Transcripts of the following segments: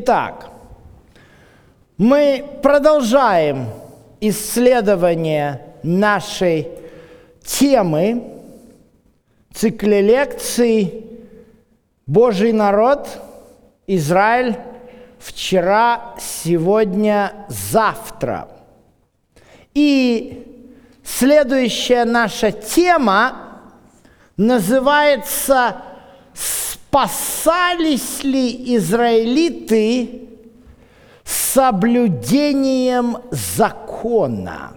Итак, мы продолжаем исследование нашей темы цикле лекций «Божий народ, Израиль, вчера, сегодня, завтра». И следующая наша тема называется «Спасались ли израилиты соблюдением закона?»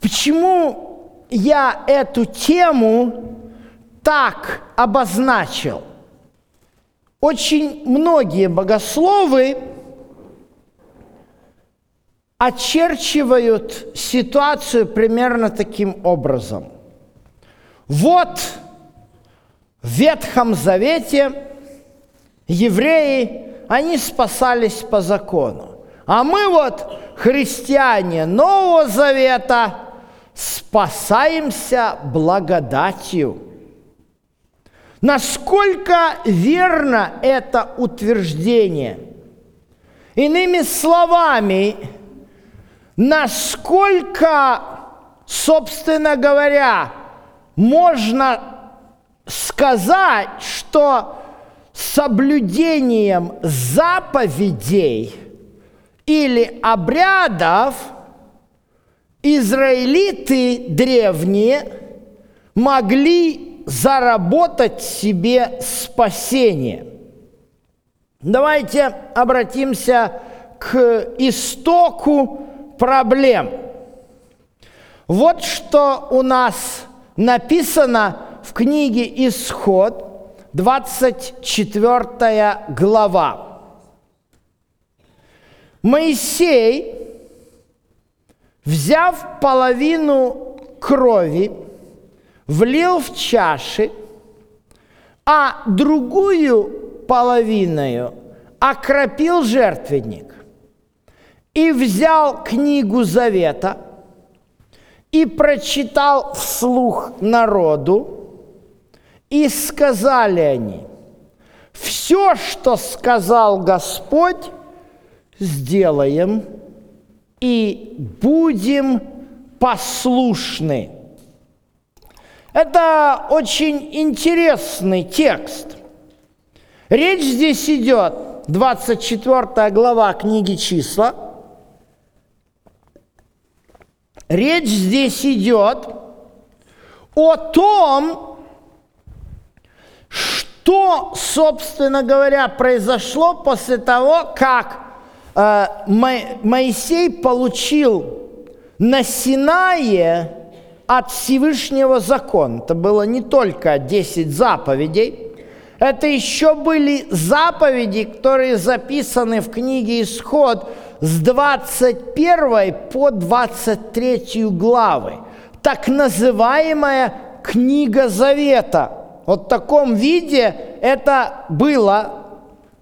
Почему я эту тему так обозначил? Очень многие богословы очерчивают ситуацию примерно таким образом. Вот Ветхом Завете евреи, они спасались по закону. А мы вот, христиане Нового Завета, спасаемся благодатью. Насколько верно это утверждение? Иными словами, насколько, собственно говоря, можно сказать, что соблюдением заповедей или обрядов израилиты древние могли заработать себе спасение. Давайте обратимся к истоку проблем. Вот что у нас написано в книге «Исход», 24 глава. Моисей, взяв половину крови, влил в чаши, а другую половину окропил жертвенник и взял книгу Завета и прочитал вслух народу, и сказали они, все, что сказал Господь, сделаем и будем послушны. Это очень интересный текст. Речь здесь идет, 24 глава книги «Числа», Речь здесь идет о том, что, собственно говоря, произошло после того, как э, Моисей получил на Синае от Всевышнего закон. Это было не только 10 заповедей, это еще были заповеди, которые записаны в книге «Исход» с 21 по 23 главы. Так называемая книга Завета – вот в таком виде это было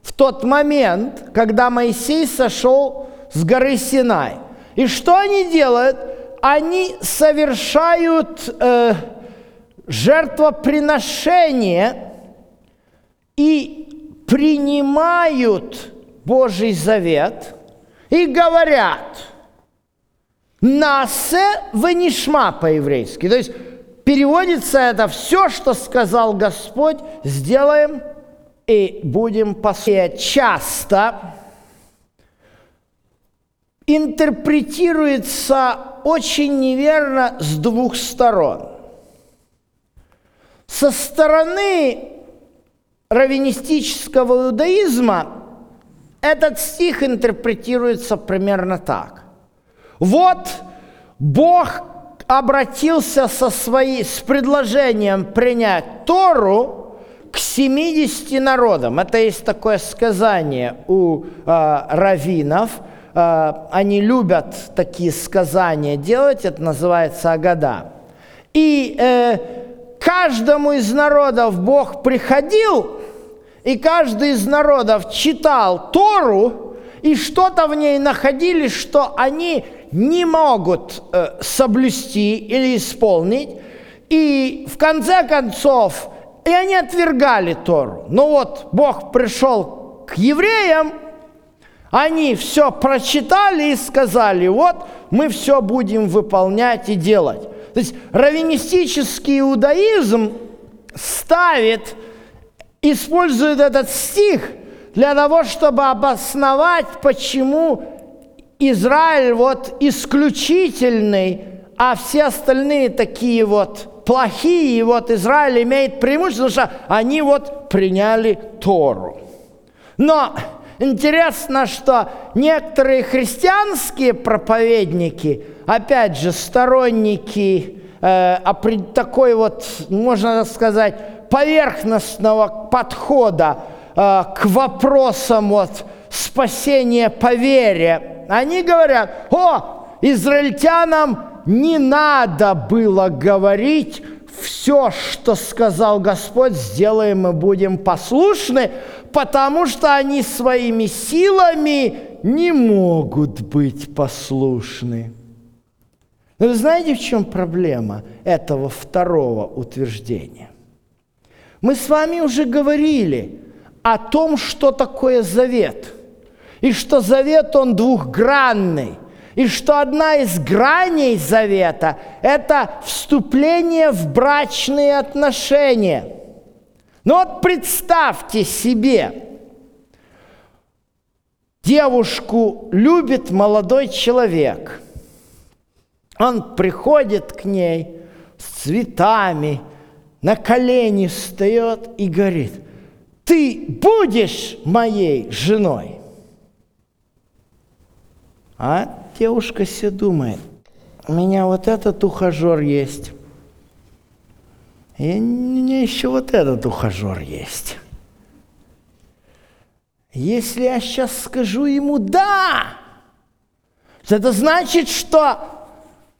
в тот момент, когда Моисей сошел с горы Синай. И что они делают? Они совершают э, жертвоприношение и принимают Божий завет и говорят «Насе венишма» по-еврейски. То есть Переводится это все, что сказал Господь, сделаем и будем посмотреть. Часто интерпретируется очень неверно с двух сторон. Со стороны раввинистического иудаизма этот стих интерпретируется примерно так. Вот Бог обратился со своей, с предложением принять Тору к 70 народам. Это есть такое сказание у э, раввинов. Э, они любят такие сказания делать, это называется Агада. И э, каждому из народов Бог приходил, и каждый из народов читал Тору, и что-то в ней находили, что они не могут э, соблюсти или исполнить, и в конце концов, и они отвергали Тору. Ну вот, Бог пришел к евреям они все прочитали и сказали, вот мы все будем выполнять и делать. То есть раввинистический иудаизм ставит, использует этот стих для того, чтобы обосновать, почему Израиль вот исключительный, а все остальные такие вот плохие, и вот Израиль имеет преимущество, потому что они вот приняли Тору. Но интересно, что некоторые христианские проповедники, опять же, сторонники э, такой вот, можно сказать, поверхностного подхода э, к вопросам вот спасения по вере, они говорят, о, израильтянам не надо было говорить все, что сказал Господь, сделаем и будем послушны, потому что они своими силами не могут быть послушны. Но вы знаете, в чем проблема этого второго утверждения? Мы с вами уже говорили о том, что такое завет, и что завет, он двухгранный – и что одна из граней завета – это вступление в брачные отношения. Ну вот представьте себе, девушку любит молодой человек. Он приходит к ней с цветами, на колени встает и говорит, ты будешь моей женой. А девушка себе думает, у меня вот этот ухажер есть, и у меня еще вот этот ухажер есть. Если я сейчас скажу ему «да», это значит, что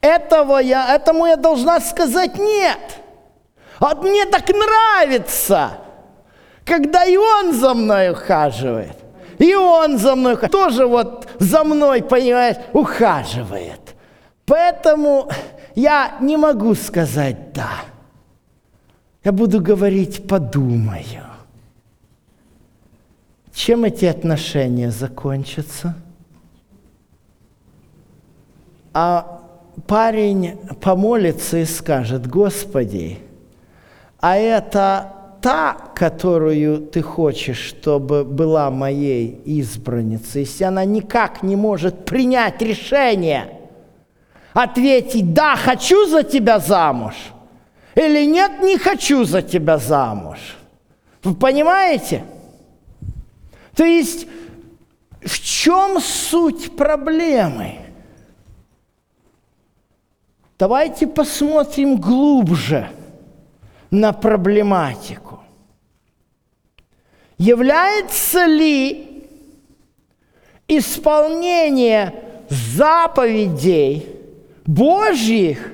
этого я, этому я должна сказать «нет». А мне так нравится, когда и он за мной ухаживает. И он за мной, тоже вот за мной, понимаешь, ухаживает. Поэтому я не могу сказать «да». Я буду говорить «подумаю». Чем эти отношения закончатся? А парень помолится и скажет, Господи, а это та, которую ты хочешь, чтобы была моей избранницей, если она никак не может принять решение, ответить, да, хочу за тебя замуж, или нет, не хочу за тебя замуж. Вы понимаете? То есть, в чем суть проблемы? Давайте посмотрим глубже на проблематику. Является ли исполнение заповедей Божьих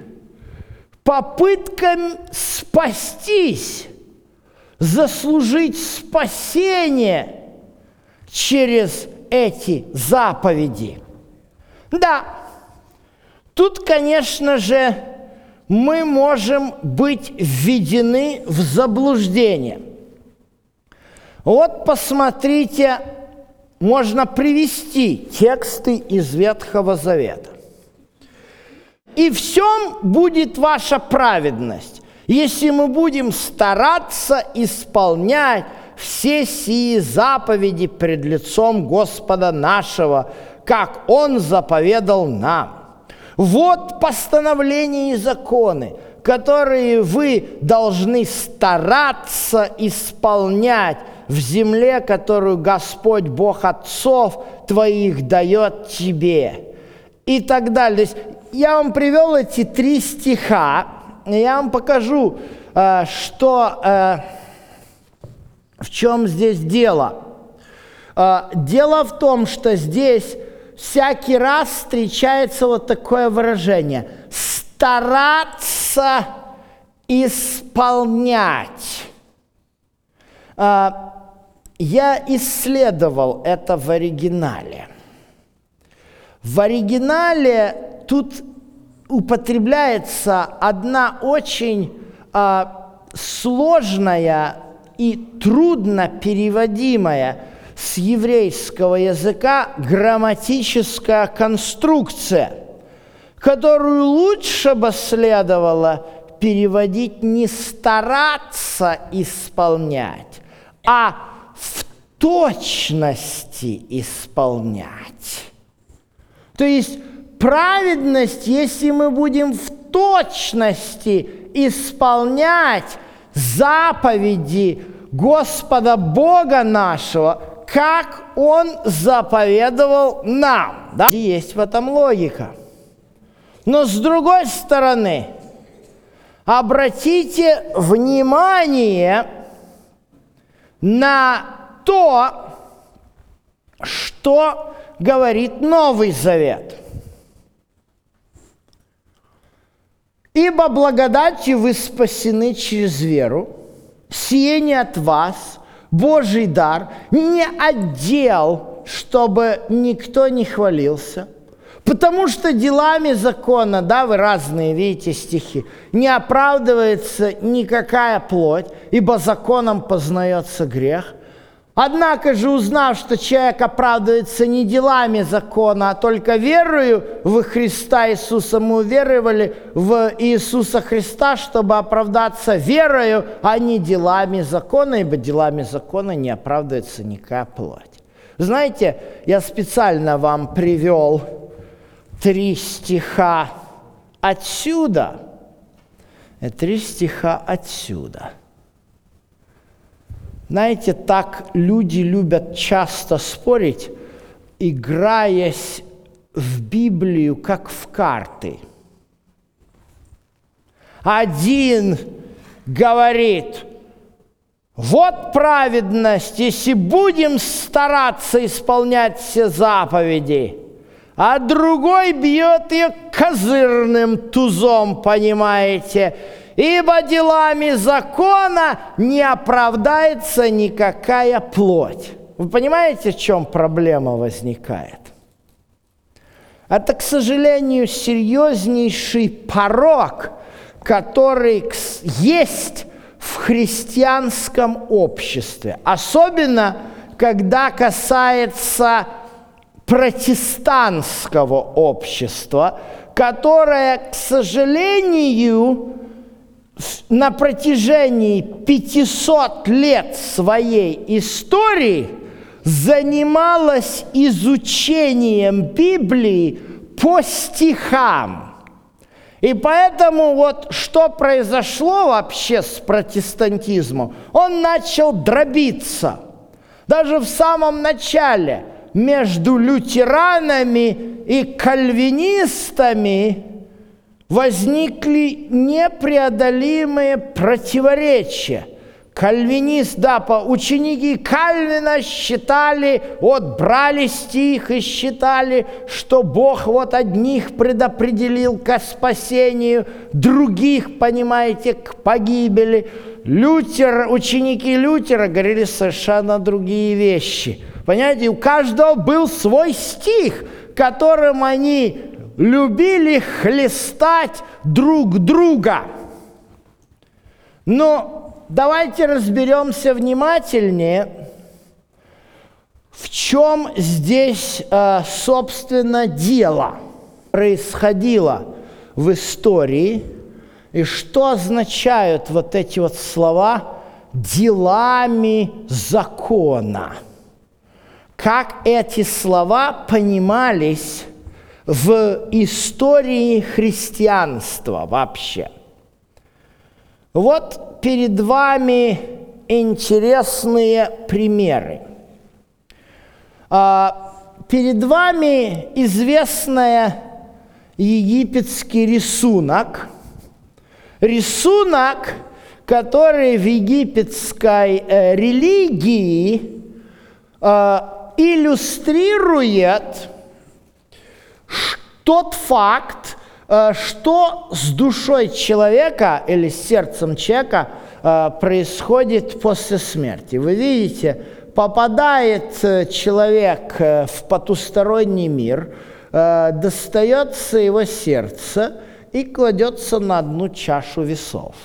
попытками спастись, заслужить спасение через эти заповеди? Да, тут, конечно же, мы можем быть введены в заблуждение – вот посмотрите, можно привести тексты из Ветхого Завета. «И всем будет ваша праведность, если мы будем стараться исполнять все сии заповеди пред лицом Господа нашего, как Он заповедал нам. Вот постановления и законы, которые вы должны стараться исполнять в земле, которую Господь Бог отцов твоих дает тебе. И так далее. То есть я вам привел эти три стиха, и я вам покажу, э, что, э, в чем здесь дело. Э, дело в том, что здесь всякий раз встречается вот такое выражение – стараться исполнять. Я исследовал это в оригинале. В оригинале тут употребляется одна очень а, сложная и трудно переводимая с еврейского языка грамматическая конструкция, которую лучше бы следовало переводить не стараться исполнять, а в точности исполнять. То есть праведность, если мы будем в точности исполнять заповеди Господа Бога нашего, как Он заповедовал нам. Да? Есть в этом логика. Но с другой стороны, обратите внимание на то, что говорит Новый Завет. Ибо благодатью вы спасены через веру, сие не от вас, Божий дар, не отдел, чтобы никто не хвалился. Потому что делами закона, да, вы разные видите стихи, не оправдывается никакая плоть, ибо законом познается грех – Однако же, узнав, что человек оправдывается не делами закона, а только верою в Христа Иисуса, мы уверовали в Иисуса Христа, чтобы оправдаться верою, а не делами закона, ибо делами закона не оправдывается никакая плоть. Знаете, я специально вам привел три стиха отсюда. Три стиха отсюда – знаете, так люди любят часто спорить, играясь в Библию, как в карты. Один говорит, вот праведность, если будем стараться исполнять все заповеди, а другой бьет ее козырным тузом, понимаете, ибо делами закона не оправдается никакая плоть. Вы понимаете, в чем проблема возникает? Это, к сожалению, серьезнейший порог, который есть в христианском обществе. Особенно, когда касается протестантского общества, которое, к сожалению, на протяжении 500 лет своей истории занималась изучением Библии по стихам. И поэтому вот что произошло вообще с протестантизмом? Он начал дробиться. Даже в самом начале между лютеранами и кальвинистами возникли непреодолимые противоречия. Кальвинист, да, по ученики Кальвина считали, вот брали стих и считали, что Бог вот одних предопределил к спасению, других, понимаете, к погибели. Лютер, ученики Лютера говорили совершенно другие вещи. Понимаете, у каждого был свой стих, которым они любили хлестать друг друга. Но давайте разберемся внимательнее, в чем здесь, э, собственно, дело происходило в истории, и что означают вот эти вот слова «делами закона». Как эти слова понимались в истории христианства вообще. Вот перед вами интересные примеры. А, перед вами известный египетский рисунок. Рисунок, который в египетской э, религии э, иллюстрирует тот факт, э, что с душой человека или с сердцем человека э, происходит после смерти. Вы видите, попадает э, человек в потусторонний мир, достается его сердце и кладется на одну чашу весов.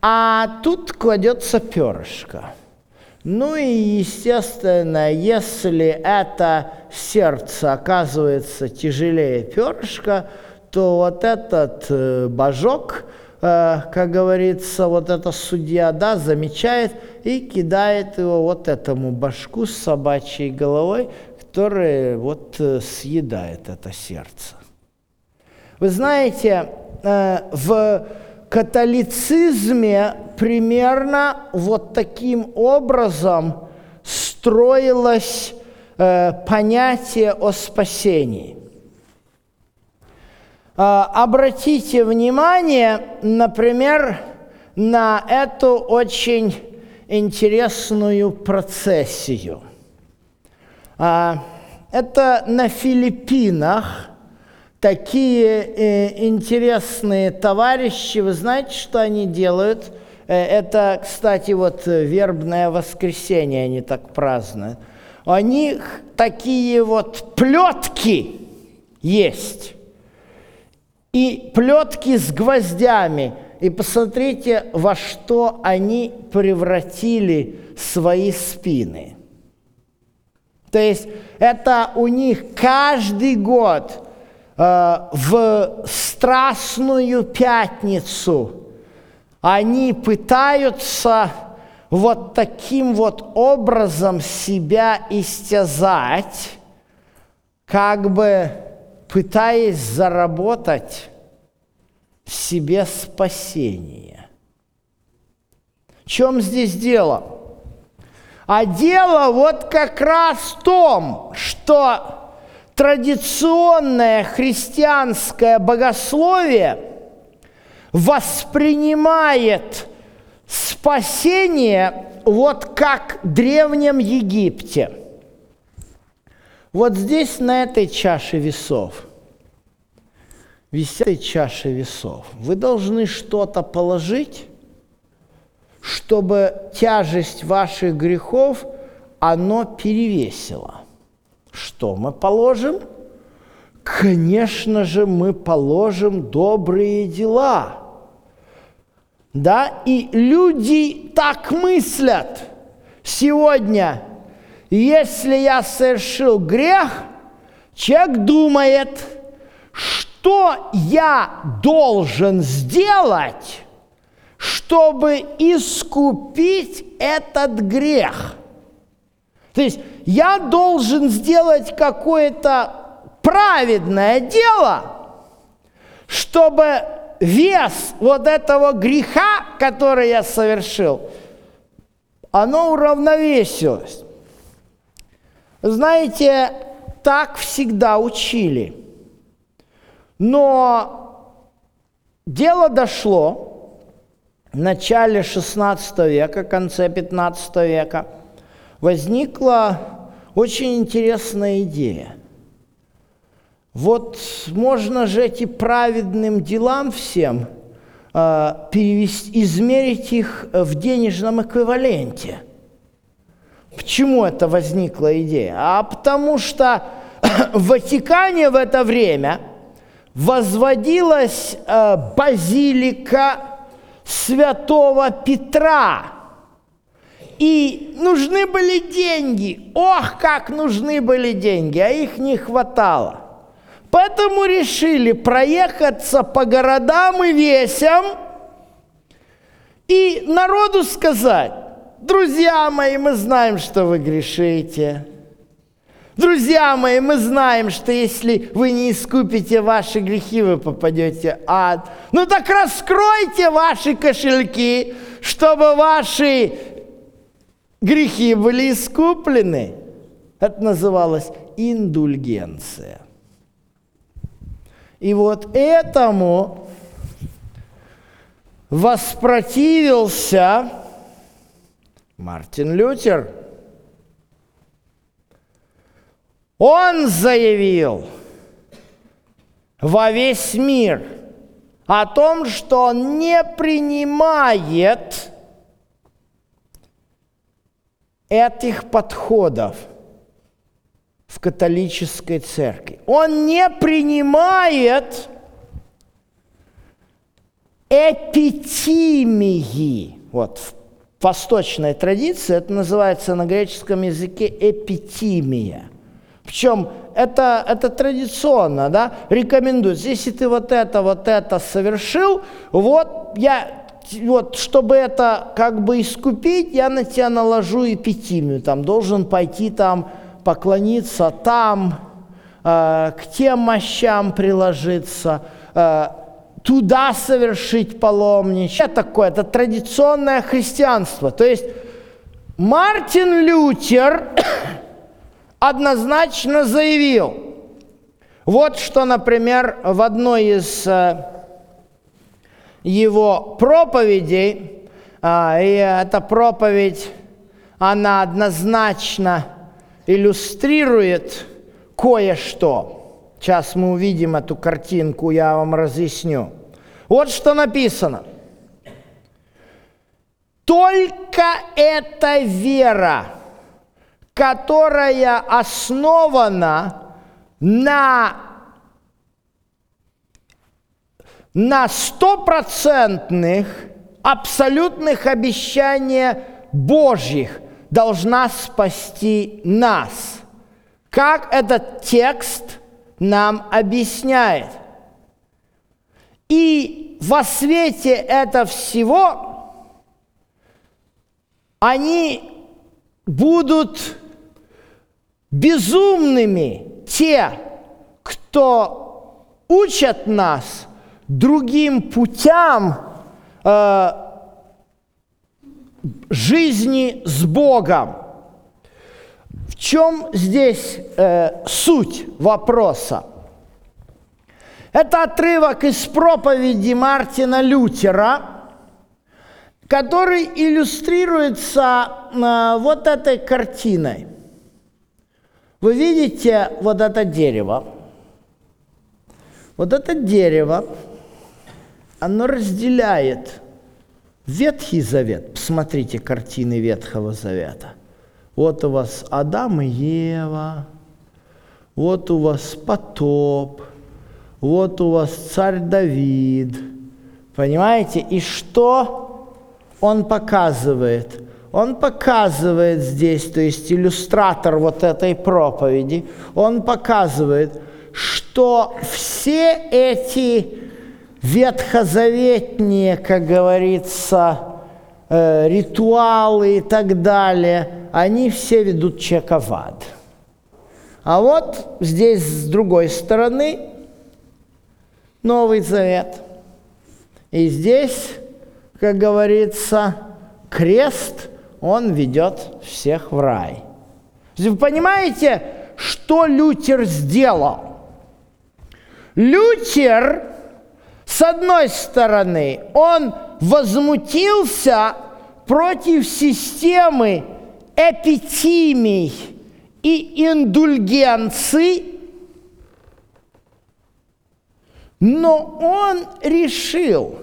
А тут кладется перышко. Ну и, естественно, если это сердце оказывается тяжелее перышка, то вот этот э, божок, э, как говорится, вот этот судья, да, замечает и кидает его вот этому башку с собачьей головой, который вот э, съедает это сердце. Вы знаете, в католицизме примерно вот таким образом строилось э, понятие о спасении. Э, обратите внимание, например, на эту очень интересную процессию. Э, это на Филиппинах такие э, интересные товарищи. Вы знаете, что они делают? Э, это, кстати, вот э, вербное воскресенье они так празднуют. У них такие вот плетки есть. И плетки с гвоздями. И посмотрите, во что они превратили свои спины. То есть это у них каждый год Э, в Страстную Пятницу они пытаются вот таким вот образом себя истязать, как бы пытаясь заработать себе спасение. В чем здесь дело? А дело вот как раз в том, что традиционное христианское богословие воспринимает спасение вот как в Древнем Египте. Вот здесь, на этой чаше весов, висят чаши весов, вы должны что-то положить, чтобы тяжесть ваших грехов, оно перевесило – что мы положим? Конечно же, мы положим добрые дела. Да, и люди так мыслят. Сегодня, если я совершил грех, человек думает, что я должен сделать, чтобы искупить этот грех. То есть я должен сделать какое-то праведное дело, чтобы вес вот этого греха, который я совершил, оно уравновесилось. Знаете, так всегда учили. Но дело дошло в начале XVI века, конце XV века, возникла очень интересная идея. Вот можно же эти праведным делам всем э, перевести, измерить их в денежном эквиваленте. Почему это возникла идея? А потому что в Ватикане в это время возводилась э, базилика святого Петра – и нужны были деньги. Ох, как нужны были деньги, а их не хватало. Поэтому решили проехаться по городам и весям и народу сказать, друзья мои, мы знаем, что вы грешите. Друзья мои, мы знаем, что если вы не искупите ваши грехи, вы попадете в ад. Ну так раскройте ваши кошельки, чтобы ваши грехи были искуплены. Это называлось индульгенция. И вот этому воспротивился Мартин Лютер. Он заявил во весь мир о том, что он не принимает этих подходов в католической церкви. Он не принимает эпитимии, вот восточной традиции это называется на греческом языке эпитимия. Причем это, это традиционно, да, рекомендуется. Если ты вот это, вот это совершил, вот я, вот чтобы это как бы искупить, я на тебя наложу эпитимию, там должен пойти там поклониться там, э, к тем мощам приложиться, э, туда совершить паломничество. Это такое, это традиционное христианство. То есть Мартин Лютер однозначно заявил, вот что, например, в одной из э, его проповедей, а, и эта проповедь, она однозначно иллюстрирует кое-что. Сейчас мы увидим эту картинку, я вам разъясню. Вот что написано. Только эта вера, которая основана на на стопроцентных абсолютных обещаниях Божьих должна спасти нас. Как этот текст нам объясняет. И во свете этого всего они будут безумными те, кто учат нас другим путям э, жизни с Богом. В чем здесь э, суть вопроса? Это отрывок из проповеди Мартина Лютера, который иллюстрируется э, вот этой картиной. Вы видите вот это дерево. Вот это дерево, оно разделяет Ветхий Завет. Посмотрите картины Ветхого Завета. Вот у вас Адам и Ева, вот у вас потоп, вот у вас царь Давид. Понимаете? И что он показывает? Он показывает здесь, то есть иллюстратор вот этой проповеди, он показывает, что все эти ветхозаветные, как говорится, э, ритуалы и так далее, они все ведут человека в ад. А вот здесь с другой стороны Новый Завет. И здесь, как говорится, крест, он ведет всех в рай. Вы понимаете, что Лютер сделал? Лютер, с одной стороны, он возмутился против системы эпитимий и индульгенций, но он решил,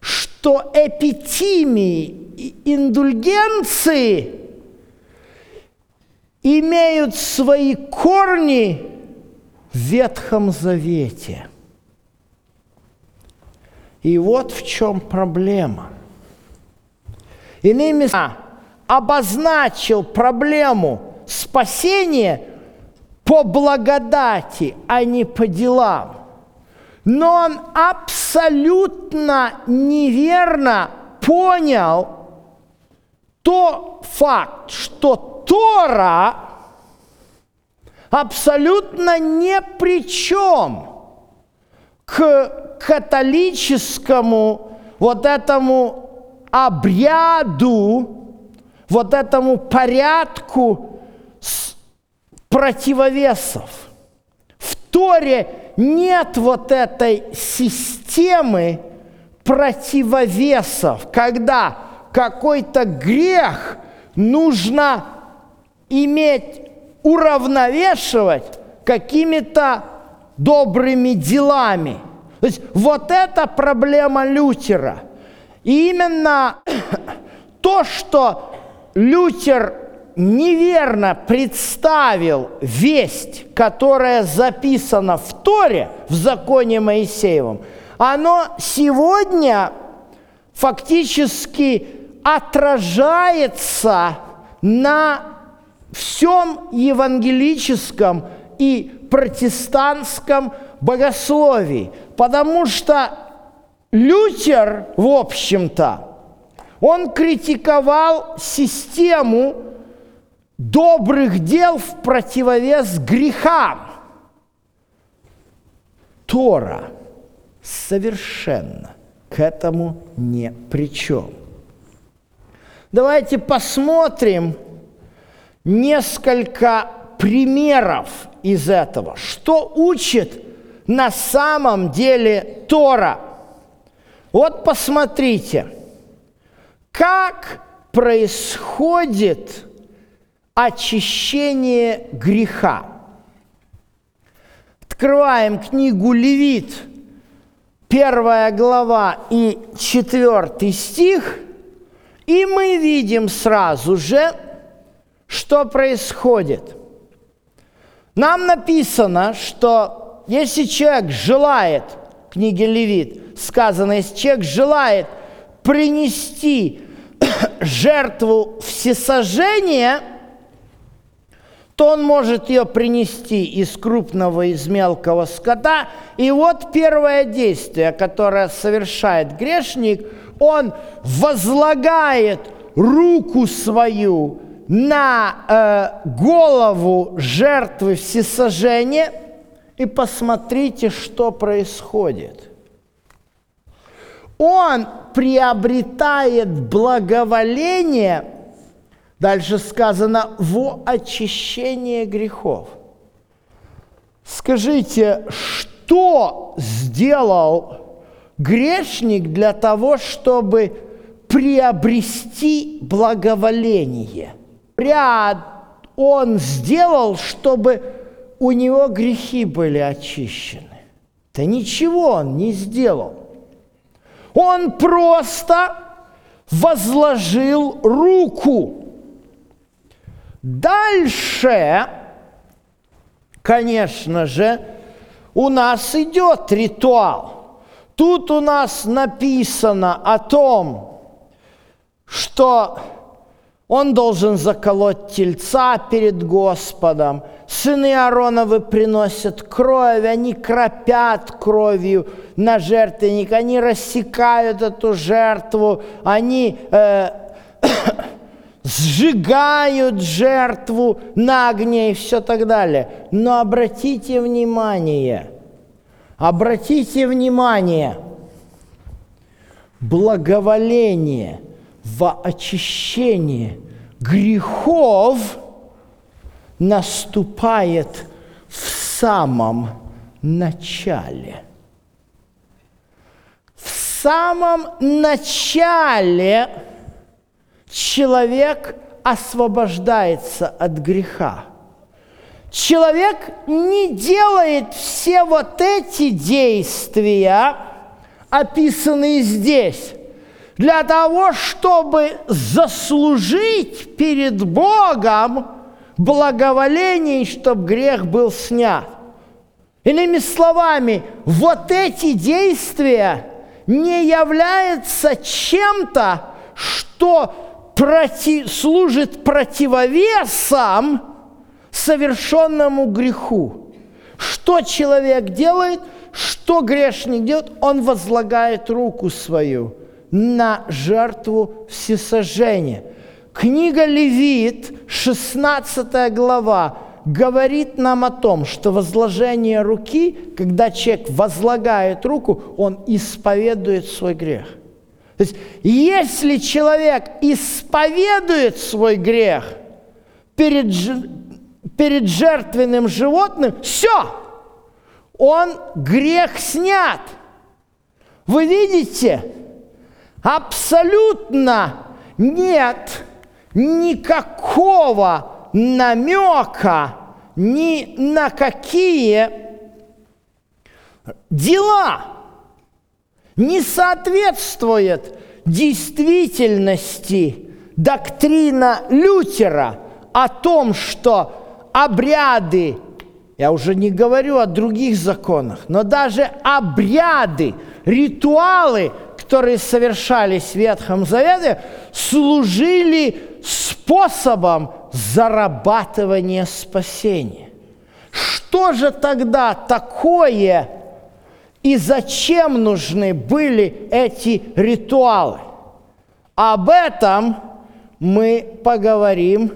что эпитимии и индульгенции имеют свои корни в Ветхом Завете. И вот в чем проблема. Иными словами, обозначил проблему спасения по благодати, а не по делам. Но он абсолютно неверно понял то факт, что Тора абсолютно не при чем к католическому вот этому обряду, вот этому порядку противовесов. В Торе нет вот этой системы противовесов, когда какой-то грех нужно иметь, уравновешивать какими-то добрыми делами. То есть вот это проблема Лютера. И именно то, что Лютер неверно представил весть, которая записана в Торе, в законе Моисеевом, оно сегодня фактически отражается на всем евангелическом и протестантском богословии. Потому что Лютер, в общем-то, он критиковал систему добрых дел в противовес грехам. Тора совершенно к этому не при чем. Давайте посмотрим несколько примеров из этого. Что учит на самом деле Тора? Вот посмотрите, как происходит очищение греха. Открываем книгу Левит, первая глава и четвертый стих, и мы видим сразу же, что происходит. Нам написано, что если человек желает, в книге Левит сказано, если человек желает принести жертву всесожжения – то он может ее принести из крупного, из мелкого скота. И вот первое действие, которое совершает грешник, он возлагает руку свою на э, голову жертвы всесожжения, и посмотрите, что происходит. Он приобретает благоволение – Дальше сказано «во очищение грехов». Скажите, что сделал грешник для того, чтобы приобрести благоволение? Ряд он сделал, чтобы у него грехи были очищены. Да ничего он не сделал. Он просто возложил руку Дальше, конечно же, у нас идет ритуал. Тут у нас написано о том, что он должен заколоть тельца перед Господом. Сыны Аароновы приносят кровь, они кропят кровью на жертвенник, они рассекают эту жертву, они э, сжигают жертву на огне и все так далее. Но обратите внимание, обратите внимание, благоволение во очищение грехов наступает в самом начале. В самом начале человек освобождается от греха. Человек не делает все вот эти действия, описанные здесь, для того, чтобы заслужить перед Богом благоволение, чтобы грех был снят. Иными словами, вот эти действия не являются чем-то, что проти, служит противовесом совершенному греху. Что человек делает, что грешник делает, он возлагает руку свою на жертву всесожжения. Книга Левит, 16 глава, говорит нам о том, что возложение руки, когда человек возлагает руку, он исповедует свой грех – то есть, если человек исповедует свой грех перед, перед жертвенным животным, все, он грех снят. Вы видите, абсолютно нет никакого намека ни на какие дела. Не соответствует действительности доктрина Лютера о том, что обряды, я уже не говорю о других законах, но даже обряды, ритуалы, которые совершались в Ветхом Завете, служили способом зарабатывания спасения. Что же тогда такое и зачем нужны были эти ритуалы? Об этом мы поговорим